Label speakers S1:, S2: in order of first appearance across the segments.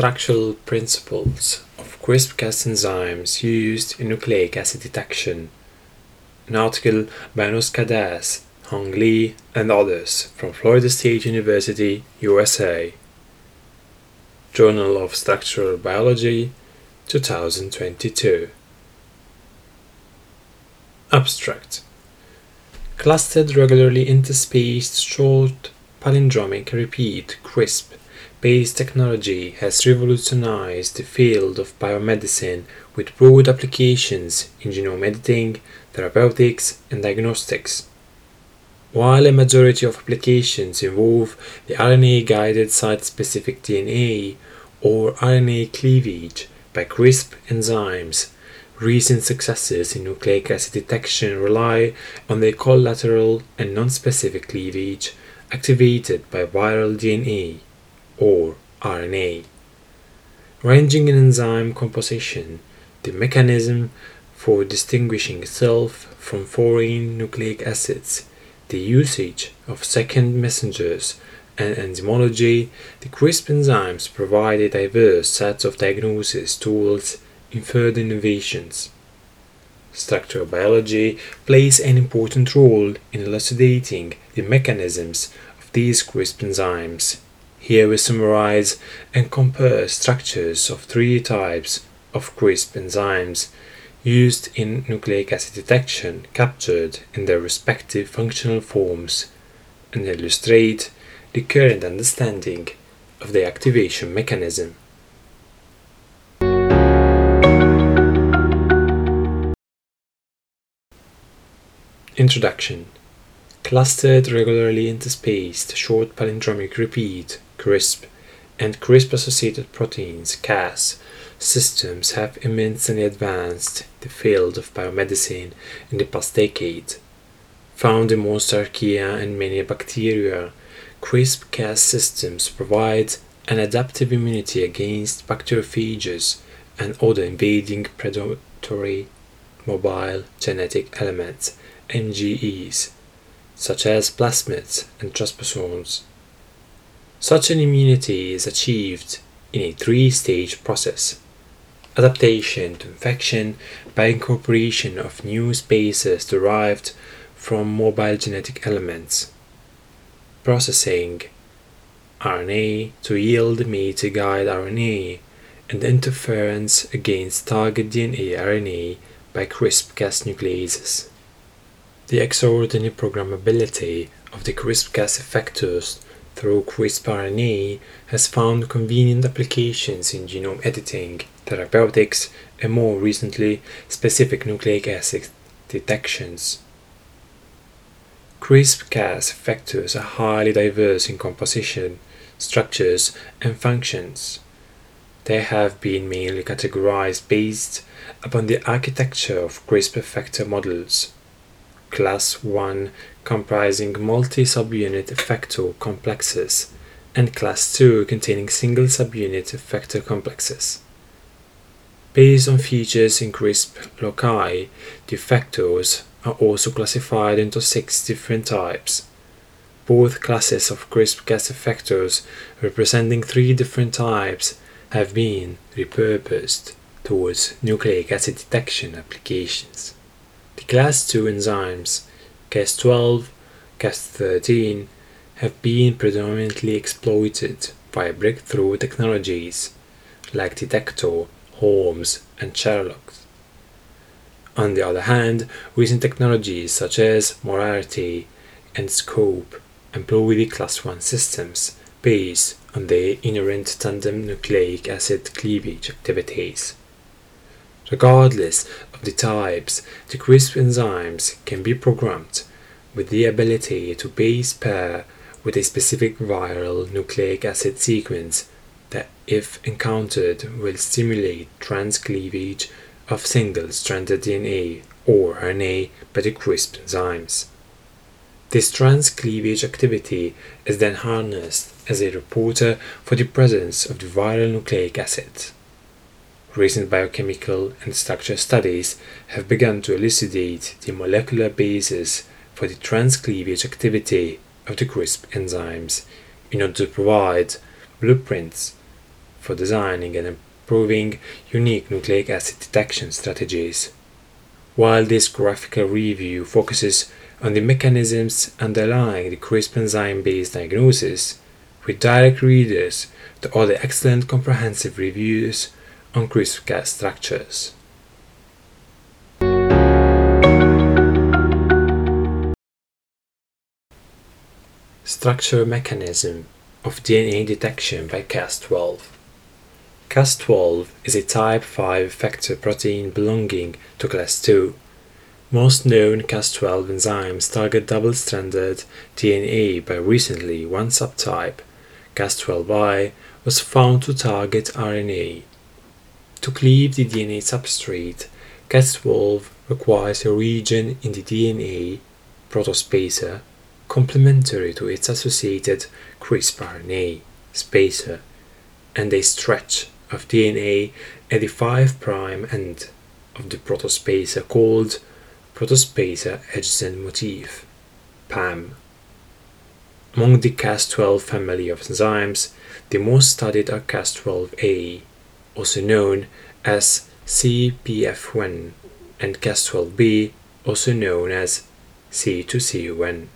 S1: structural principles of CRISPR-Cas enzymes used in nucleic acid detection. An article by Anos Kadas, Hong Li, and others from Florida State University, USA. Journal of Structural Biology, 2022. Abstract Clustered regularly interspaced short palindromic repeat CRISP based technology has revolutionized the field of biomedicine with broad applications in genome editing, therapeutics, and diagnostics. While a majority of applications involve the RNA guided site specific DNA or RNA cleavage by CRISP enzymes, recent successes in nucleic acid detection rely on the collateral and non specific cleavage activated by viral DNA or RNA. Ranging in enzyme composition, the mechanism for distinguishing itself from foreign nucleic acids, the usage of second messengers, and enzymology, the CRISP enzymes provide a diverse set of diagnosis tools in further innovations. Structural biology plays an important role in elucidating the mechanisms of these CRISP enzymes here we summarize and compare structures of three types of CRISP enzymes used in nucleic acid detection captured in their respective functional forms and illustrate the current understanding of the activation mechanism. Introduction Clustered regularly interspaced short palindromic repeat CRISP, and CRISP associated proteins, Cas, systems have immensely advanced the field of biomedicine in the past decade. Found in most archaea and many bacteria, CRISP Cas systems provide an adaptive immunity against bacteriophages and other invading predatory mobile genetic elements, MGEs, such as plasmids and transposons. Such an immunity is achieved in a three stage process adaptation to infection by incorporation of new spaces derived from mobile genetic elements, processing RNA to yield mate guide RNA, and interference against target DNA RNA by CRISPR-Cas nucleases. The extraordinary programmability of the CRISPR-Cas effectors through CRISPR-RNA has found convenient applications in genome editing, therapeutics, and more recently, specific nucleic acid detections. CRISPR-Cas effectors are highly diverse in composition, structures, and functions. They have been mainly categorized based upon the architecture of CRISPR effector models. Class 1 comprising multi-subunit effector complexes, and Class 2 containing single subunit effector complexes. Based on features in CRISP loci, the effectors are also classified into six different types. Both classes of CRISP-Cas effectors, representing three different types, have been repurposed towards nucleic acid detection applications. The class 2 enzymes Cas12, Cas13 have been predominantly exploited by breakthrough technologies like Detector, Holmes, and Sherlock. On the other hand, recent technologies such as Morarity and Scope employ the class 1 systems based on their inherent tandem nucleic acid cleavage activities. Regardless the types, the CRISP enzymes can be programmed with the ability to base pair with a specific viral nucleic acid sequence that, if encountered, will stimulate transcleavage of single stranded DNA or RNA by the CRISP enzymes. This transcleavage activity is then harnessed as a reporter for the presence of the viral nucleic acid. Recent biochemical and structural studies have begun to elucidate the molecular basis for the transcleavage activity of the CRISP enzymes in order to provide blueprints for designing and improving unique nucleic acid detection strategies. While this graphical review focuses on the mechanisms underlying the CRISPR enzyme based diagnosis, we direct readers to other excellent comprehensive reviews on CRISPR-Cas structures. Structure mechanism of DNA detection by Cas12. Cas12 is a type 5 factor protein belonging to class 2. Most known Cas12 enzymes target double stranded DNA, but recently one subtype, Cas12i, was found to target RNA. To cleave the DNA substrate, Cas12 requires a region in the DNA, protospacer, complementary to its associated CRISPR RNA, spacer, and a stretch of DNA at the 5' end of the protospacer called protospacer adjacent motif, PAM. Among the Cas12 family of enzymes, the most studied are Cas12a, also known as CPF1, and Cas12b, also known as C2C1.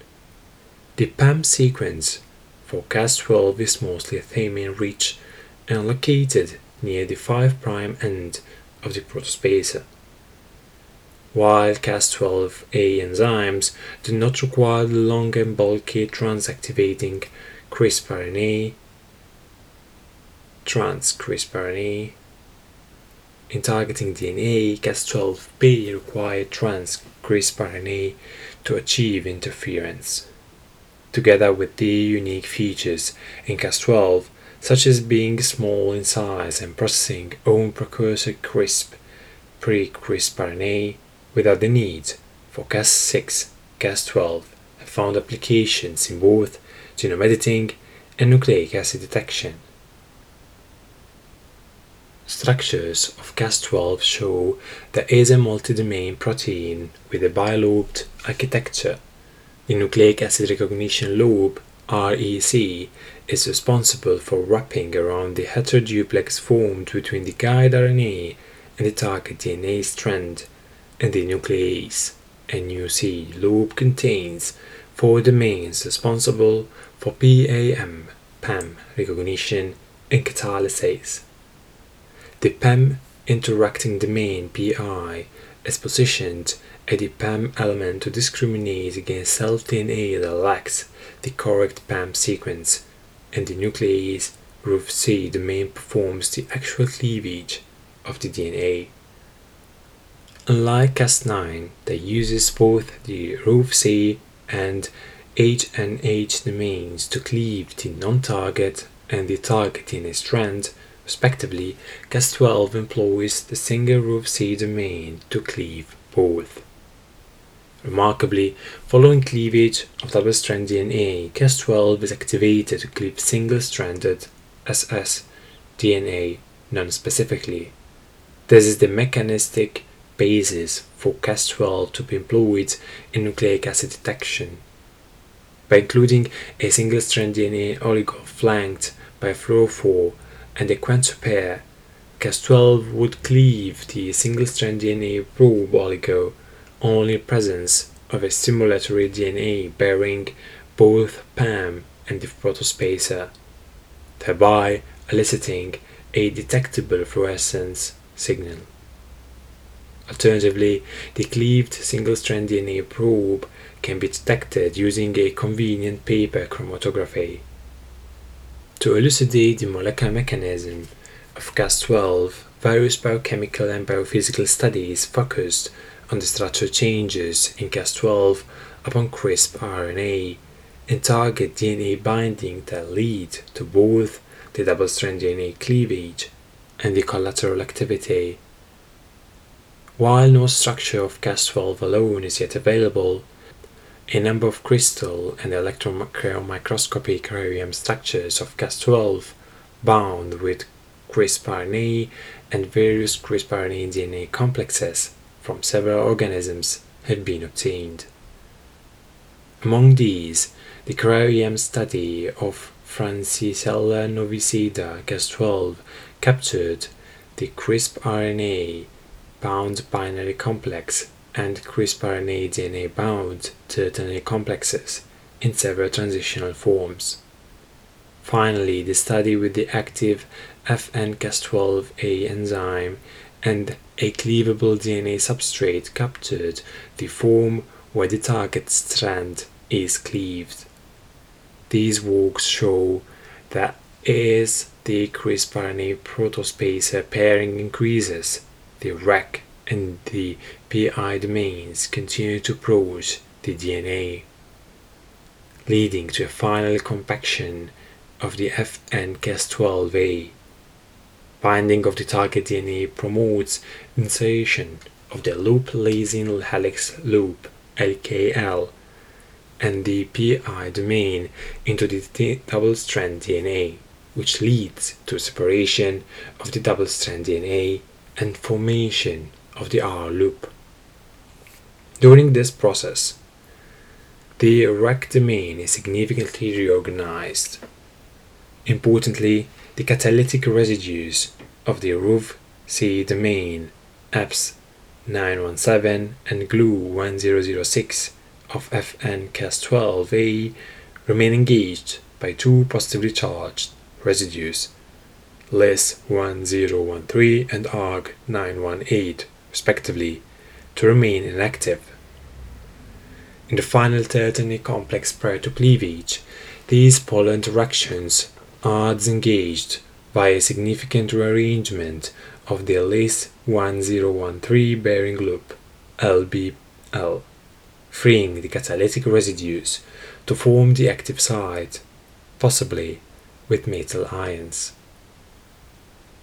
S1: The PAM sequence for Cas12 is mostly thymine rich and located near the 5' end of the protospacer. While Cas12a enzymes do not require the long and bulky transactivating CRISPR-RNA, trans-CRISPR-RNA, in targeting DNA, Cas12b require trans-CRISPR-RNA to achieve interference. Together with the unique features in Cas12 such as being small in size and processing own precursor CRISP pre-CRISP RNA without the need for Cas6, Cas12 have found applications in both genome editing and nucleic acid detection. Structures of Cas12 show there is a multi-domain protein with a bilobed architecture. The nucleic acid recognition lobe REC is responsible for wrapping around the heteroduplex formed between the guide RNA and the target DNA strand, and the nuclease NUC loop contains four domains responsible for PAM, PAM recognition and catalysis. The PAM interacting domain PI is positioned at the PAM element to discriminate against cell-DNA that lacks the correct PAM sequence, and the nuclease RUFC domain performs the actual cleavage of the DNA. Unlike Cas9 that uses both the Roof C and HNH domains to cleave the non-target and the target DNA strand, respectively, Cas12 employs the single RUFC domain to cleave both. Remarkably, following cleavage of double-strand DNA, Cas12 is activated to cleave single-stranded SS DNA non-specifically. This is the mechanistic basis for Cas12 to be employed in nucleic acid detection. By including a single-strand DNA oligo flanked by fluorophore and a quantum pair, Cas12 would cleave the single-strand DNA probe oligo only presence of a stimulatory DNA bearing both PAM and the protospacer, thereby eliciting a detectable fluorescence signal. Alternatively, the cleaved single-strand DNA probe can be detected using a convenient paper chromatography. To elucidate the molecular mechanism of Cas12, various biochemical and biophysical studies focused on the structural changes in Cas12 upon CRISP RNA and target DNA binding that lead to both the double strand DNA cleavage and the collateral activity. While no structure of Cas12 alone is yet available, a number of crystal and electron microscopy cryo-EM structures of Cas12 bound with CRISPR RNA and various CRISPR RNA DNA complexes from several organisms have been obtained. Among these, the cryo-EM study of Francisella novicida Cas12 captured the CRISP RNA bound binary complex and CRISP RNA DNA bound to ternary complexes in several transitional forms. Finally, the study with the active FN-Cas12a enzyme and a cleavable DNA substrate captured the form where the target strand is cleaved. These walks show that as the CRISPR-RNA protospacer pairing increases, the REC and the PI domains continue to approach the DNA, leading to a final compaction of the FN-Cas12a. Binding of the target DNA promotes insertion of the loop lysine helix loop LKL and the PI domain into the double strand DNA, which leads to separation of the double strand DNA and formation of the R loop. During this process, the REC domain is significantly reorganized Importantly, the catalytic residues of the RUV-C domain EPS 917 and GLU 1006 of FN-Cas12a remain engaged by two positively charged residues, LIS 1013 and ARG 918, respectively, to remain inactive. In the final ternary complex prior to cleavage, these polar interactions are engaged by a significant rearrangement of the LIS 1013 bearing loop LBL, freeing the catalytic residues to form the active site, possibly with metal ions.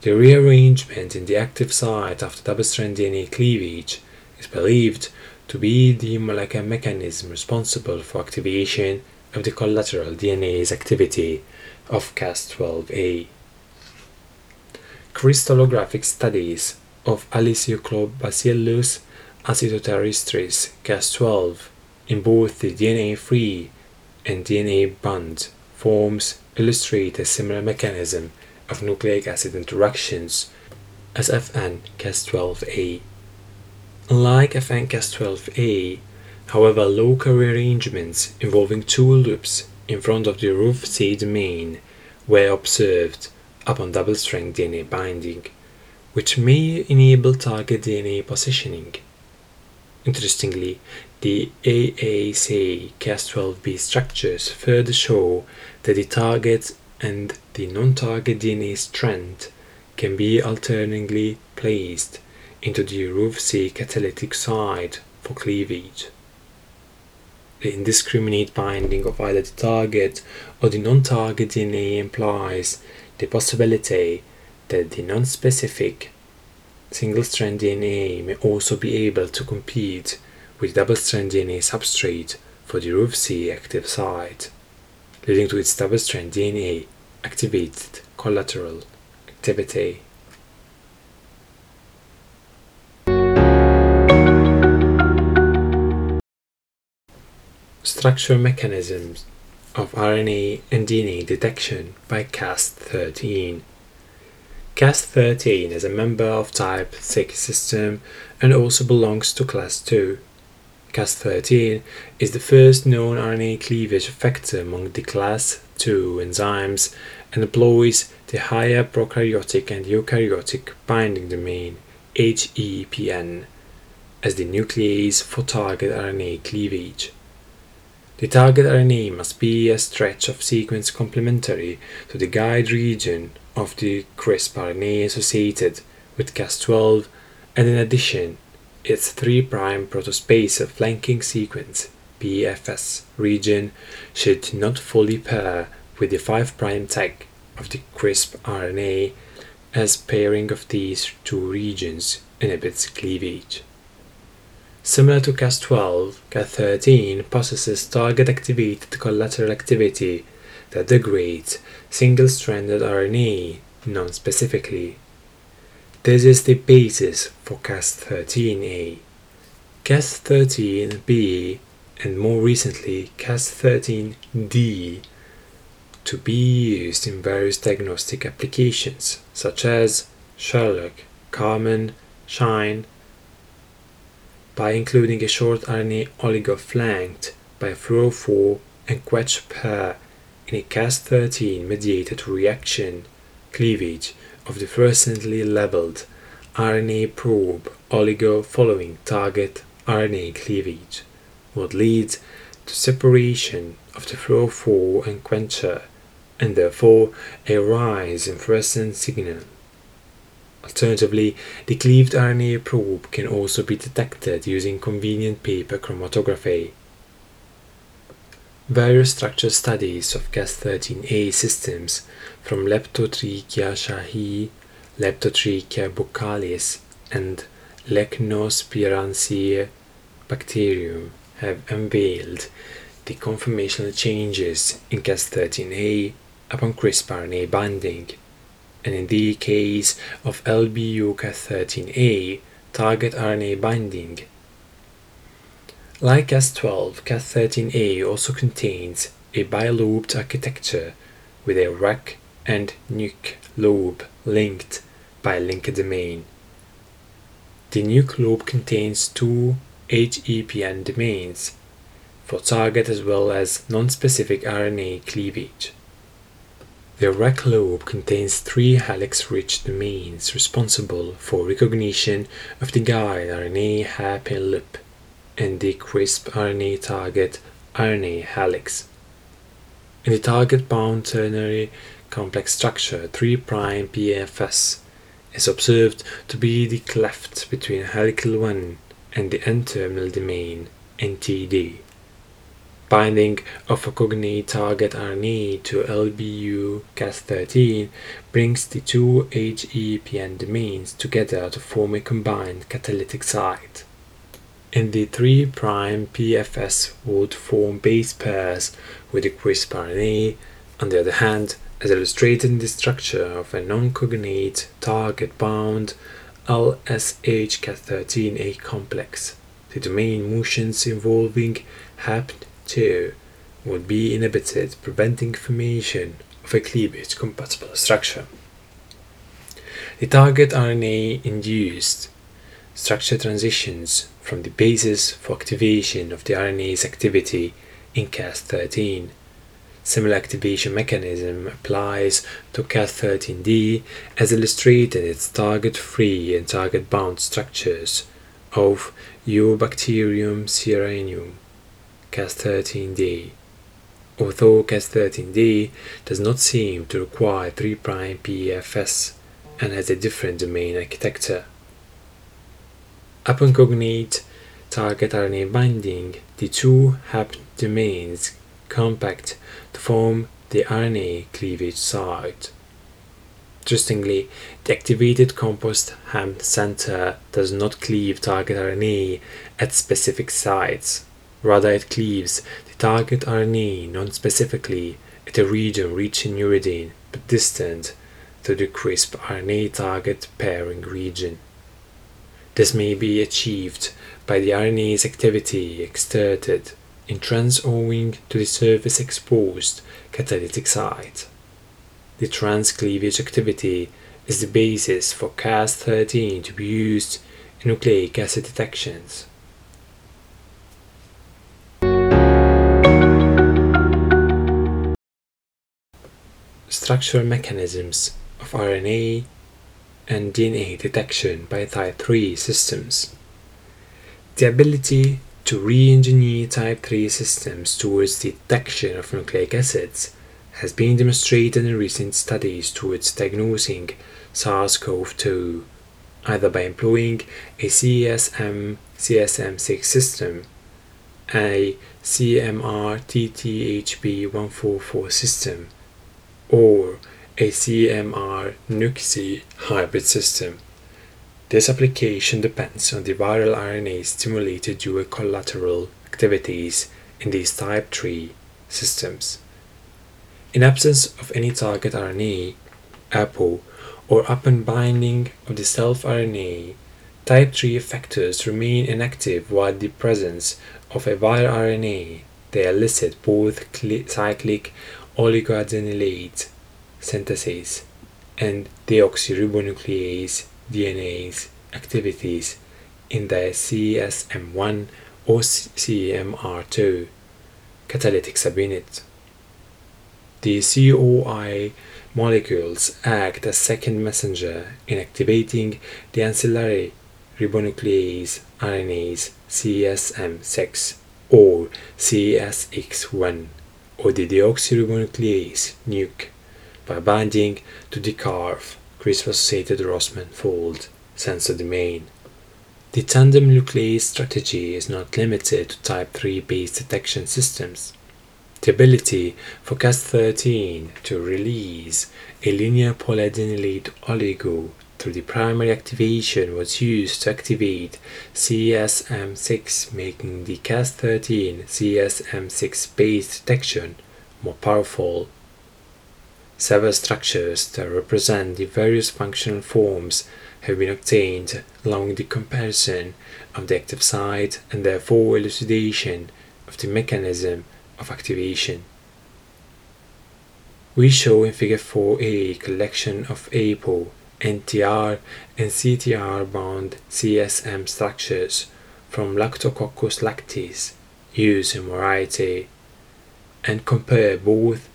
S1: The rearrangement in the active site of the double-strand DNA cleavage is believed to be the molecular mechanism responsible for activation of the collateral DNA's activity of Cas12a. Crystallographic studies of Alesioclobacillus acidoterrestris Cas12 in both the DNA-free and DNA-bound forms illustrate a similar mechanism of nucleic acid interactions as FN-Cas12a. Unlike FN-Cas12a, however, local rearrangements involving two loops in front of the roof C domain were observed upon double-strand DNA binding, which may enable target DNA positioning. Interestingly, the AAC Cas12b structures further show that the target and the non-target DNA strand can be alternately placed into the RUV-C catalytic site for cleavage. The indiscriminate binding of either the target or the non-target DNA implies the possibility that the non-specific single-strand DNA may also be able to compete with double-strand DNA substrate for the RUV-C active site, leading to its double-strand DNA activated collateral activity. Structure mechanisms of RNA and DNA detection by Cas13. Cas13 is a member of type 6 system and also belongs to class 2. Cas13 is the first known RNA cleavage factor among the class 2 enzymes and employs the higher prokaryotic and eukaryotic binding domain HEPN as the nuclease for target RNA cleavage. The target RNA must be a stretch of sequence complementary to the guide region of the CRISPR RNA associated with Cas12 and in addition its 3' protospacer flanking sequence PFS region should not fully pair with the 5' tag of the CRISPR RNA as pairing of these two regions inhibits cleavage. Similar to Cas12, Cas13 possesses target activated collateral activity that degrades single stranded RNA non specifically. This is the basis for Cas13a. Cas13b and more recently Cas13d to be used in various diagnostic applications such as Sherlock, Carmen, Shine, by including a short RNA oligo flanked by fluorophore and quetch pair in a Cas13 mediated reaction cleavage of the fluorescently labeled RNA probe oligo following target RNA cleavage would lead to separation of the fluorophore and quencher and therefore a rise in fluorescent signal. Alternatively, the cleaved RNA probe can also be detected using convenient paper chromatography. Various structure studies of Cas13a systems from Leptotrichia shahi, Leptotrichia buccalis, and Lecnospiraceae bacterium have unveiled the conformational changes in Cas13a upon CRISPR-RNA binding, and in the case of LBU Cas13a, target RNA binding. Like Cas12, Cas13a also contains a bilobed architecture with a RAC and nuc lobe linked by a linked domain. The nuc lobe contains two HEPN domains for target as well as non-specific RNA cleavage. The RAC lobe contains three helix-rich domains responsible for recognition of the guide RNA hairpin loop and the CRISP RNA target RNA helix. In the target bound ternary complex structure 3' PFS is observed to be the cleft between helical 1 and the N-terminal domain NTD. Binding of a cognate target RNA to LBU Cas13 brings the two HEPN domains together to form a combined catalytic site. In the 3' PFS would form base pairs with the CRISPR RNA. On the other hand, as illustrated in the structure of a non-cognate target-bound LSH-Cas13A complex, the domain motions involving HAP2 would be inhibited, preventing formation of a cleavage-compatible structure. The target RNA induced structure transitions from the basis for activation of the RNA's activity in Cas13 Similar activation mechanism applies to Cas13d as illustrated in its target-free and target-bound structures of Eubacterium cereanum, Cas13d. Although Cas13d does not seem to require 3' PFS and has a different domain architecture. Upon cognate target RNA binding, the two HAP domains compact to form the RNA cleavage site. Interestingly, the activated compost ham center does not cleave target RNA at specific sites. Rather, it cleaves the target RNA non-specifically at a region rich in uridine but distant to the CRISP RNA target pairing region. This may be achieved by the RNA's activity exerted in trans owing to the surface exposed catalytic site. The trans cleavage activity is the basis for Cas13 to be used in nucleic acid detections. Structural mechanisms of RNA and DNA detection by type 3 systems. The ability to re-engineer type 3 systems towards detection of nucleic acids has been demonstrated in recent studies towards diagnosing SARS-CoV-2, either by employing a CSM CSM6 system, a CMR TTHB144 system, or a CMR NUCSI hybrid system. This application depends on the viral RNA stimulated dual collateral activities in these type 3 systems. In absence of any target RNA, APO, or upon binding of the self RNA, type 3 effectors remain inactive while the presence of a viral RNA they elicit both cyclic oligoadenylate synthesis and deoxyribonuclease DNase activities in the CSM1 or CMR2 catalytic subunit. The COI molecules act as second messenger in activating the ancillary ribonuclease RNase CSM6 or CSX1 or the deoxyribonuclease nuc by binding to the CARF CRISPR-associated Rossmann fold sensor domain. The tandem nuclease strategy is not limited to type 3 base detection systems. The ability for Cas13 to release a linear polyadenylate oligo through the primary activation was used to activate CSM6, making the Cas13 CSM6 base detection more powerful. Several structures that represent the various functional forms have been obtained along the comparison of the active site and therefore elucidation of the mechanism of activation. We show in Figure 4a a collection of APO, NTR, and CTR bound CSM structures from Lactococcus lactis used in variety and compare both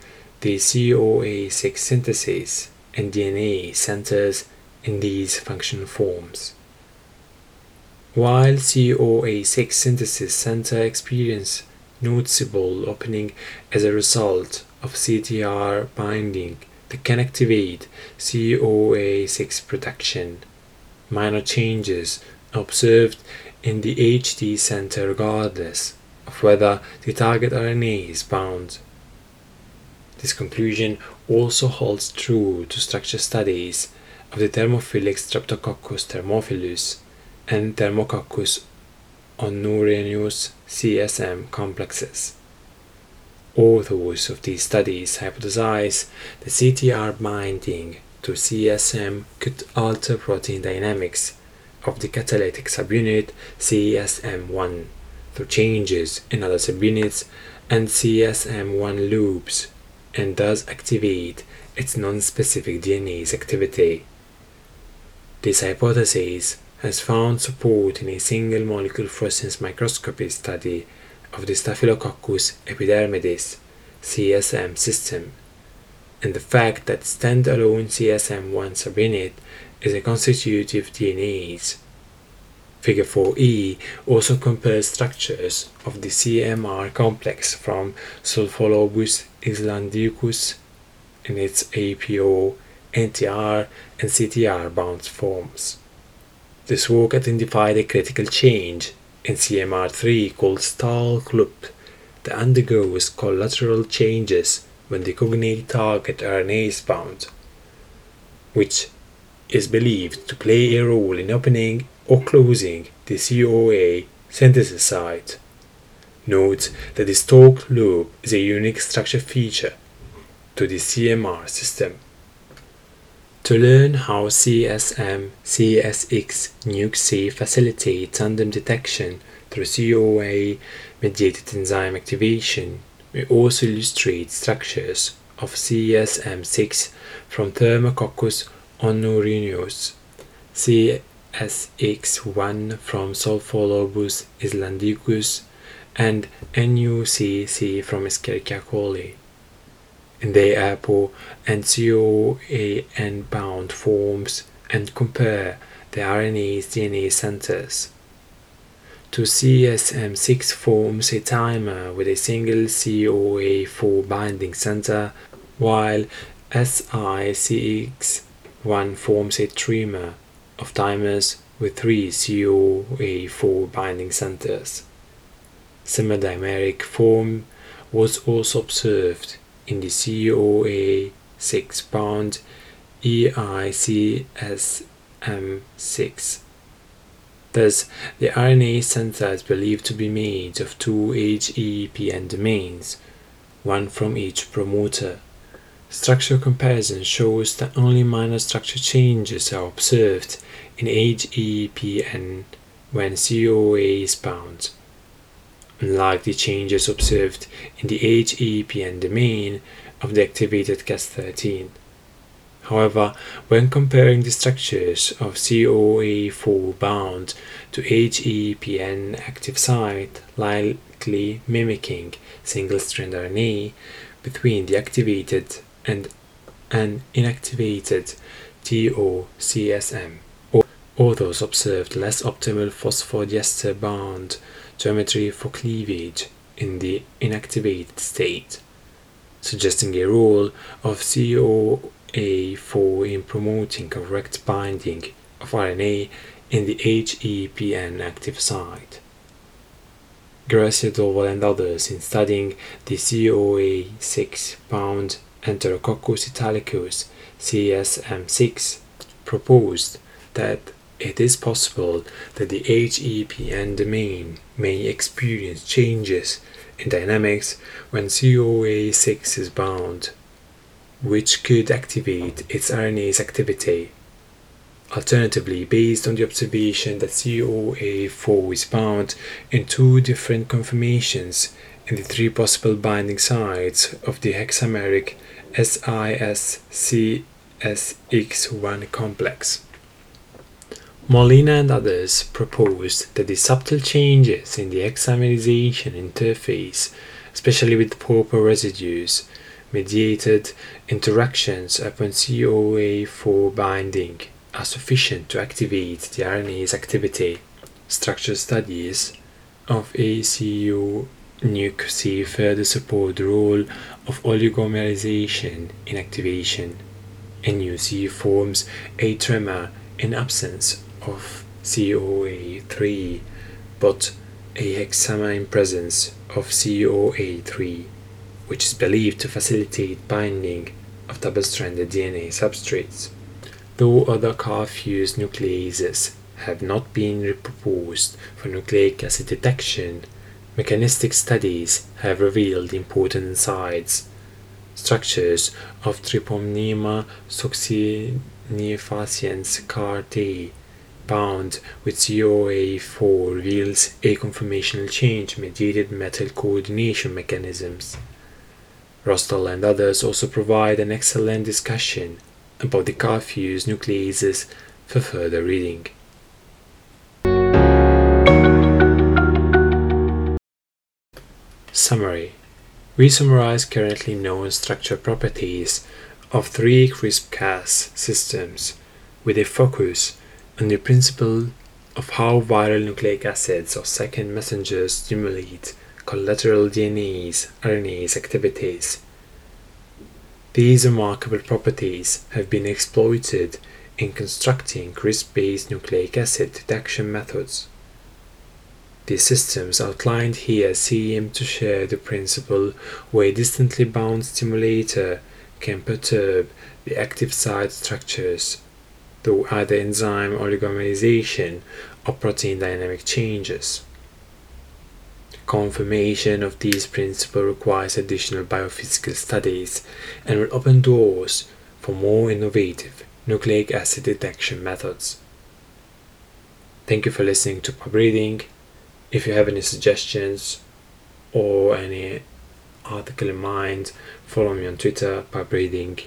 S1: the COA6 synthesis and DNA centers in these function forms. While COA6 synthesis center experience noticeable opening as a result of CTR binding that can activate COA6 production. Minor changes observed in the HD center regardless of whether the target RNA is bound. This conclusion also holds true to structure studies of the thermophilic Streptococcus thermophilus and Thermococcus honorianus CSM complexes. Authors of these studies hypothesize that CTR binding to CSM could alter protein dynamics of the catalytic subunit CSM1 through changes in other subunits and CSM1 loops and thus activate its non-specific DNase activity. This hypothesis has found support in a single molecule fluorescence microscopy study of the Staphylococcus epidermidis CSM system, and the fact that standalone CSM1 subunit is a constitutive DNase. Figure 4e also compares structures of the CMR complex from Sulfolobus islandicus in its APO, NTR, and CTR bound forms. This work identified a critical change in CMR3 called Stahl-Club that undergoes collateral changes when the cognate target RNA is bound, which is believed to play a role in opening or closing the COA synthesis site. Note that the stalk loop is a unique structure feature to the CMR system. To learn how CSM CSX nuc facilitate tandem detection through COA mediated enzyme activation, we also illustrate structures of CSM6 from Thermococcus honorianus, CSX1 from Sulfolobus islandicus, and NUCC from Escherichia coli in the APO and COAN bound forms and compare the RNA's DNA centers. To CSM6 forms a dimer with a single COA4 binding center, while SICX1 forms a trimer of dimers with three COA4 binding centers. Similar dimeric form was also observed in the COA 6 bound EICSM6. Thus, the RNA center is believed to be made of two HEPN domains, one from each promoter. Structural comparison shows that only minor structure changes are observed in HEPN when COA is bound. unlike the changes observed in the HEPN domain of the activated Cas13. However, when comparing the structures of COA4 bound to HEPN active site, likely mimicking single strand RNA between the activated and an inactivated TOCSM, authors observed less optimal phosphodiester bond geometry for cleavage in the inactivated state, suggesting a role of COA4 in promoting correct binding of RNA in the HEPN active site. Garcia Doval and others in studying the COA6 bound Enterococcus italicus CSM6 proposed that it is possible that the HEPN domain may experience changes in dynamics when COA6 is bound, which could activate its RNase activity. Alternatively, based on the observation that COA4 is bound in two different conformations in the three possible binding sites of the hexameric SISCSX1 complex. Molina and others proposed that the subtle changes in the hexamerization interface, especially with pauper residues, mediated interactions upon COA4 binding are sufficient to activate the RNA's activity. Structure studies of ACU C further support the role of oligomerization in activation. NUC forms a trimer in absence of COA3 but a hexamer in presence of COA3, which is believed to facilitate binding of double-stranded DNA substrates. Though other car-fused nucleases have not been proposed for nucleic acid detection, mechanistic studies have revealed important insights. Structures of Treponema succinifacient CAR-T bound with COA4 reveals a conformational change mediated metal coordination mechanisms. Rostal and others also provide an excellent discussion about the car-fused nucleases for further reading. Summary We summarize currently known structure properties of three CRISPR-Cas systems with a focus on the principle of how viral nucleic acids or second messengers stimulate collateral DNA's RNase activities. These remarkable properties have been exploited in constructing CRISPR-based nucleic acid detection methods. These systems outlined here seem to share the principle where a distantly bound stimulator can perturb the active site structures through either enzyme oligomerization or protein dynamic changes. Confirmation of these principles requires additional biophysical studies and will open doors for more innovative nucleic acid detection methods. Thank you for listening to Pub Reading. If you have any suggestions or any article in mind, follow me on Twitter, Pub Reading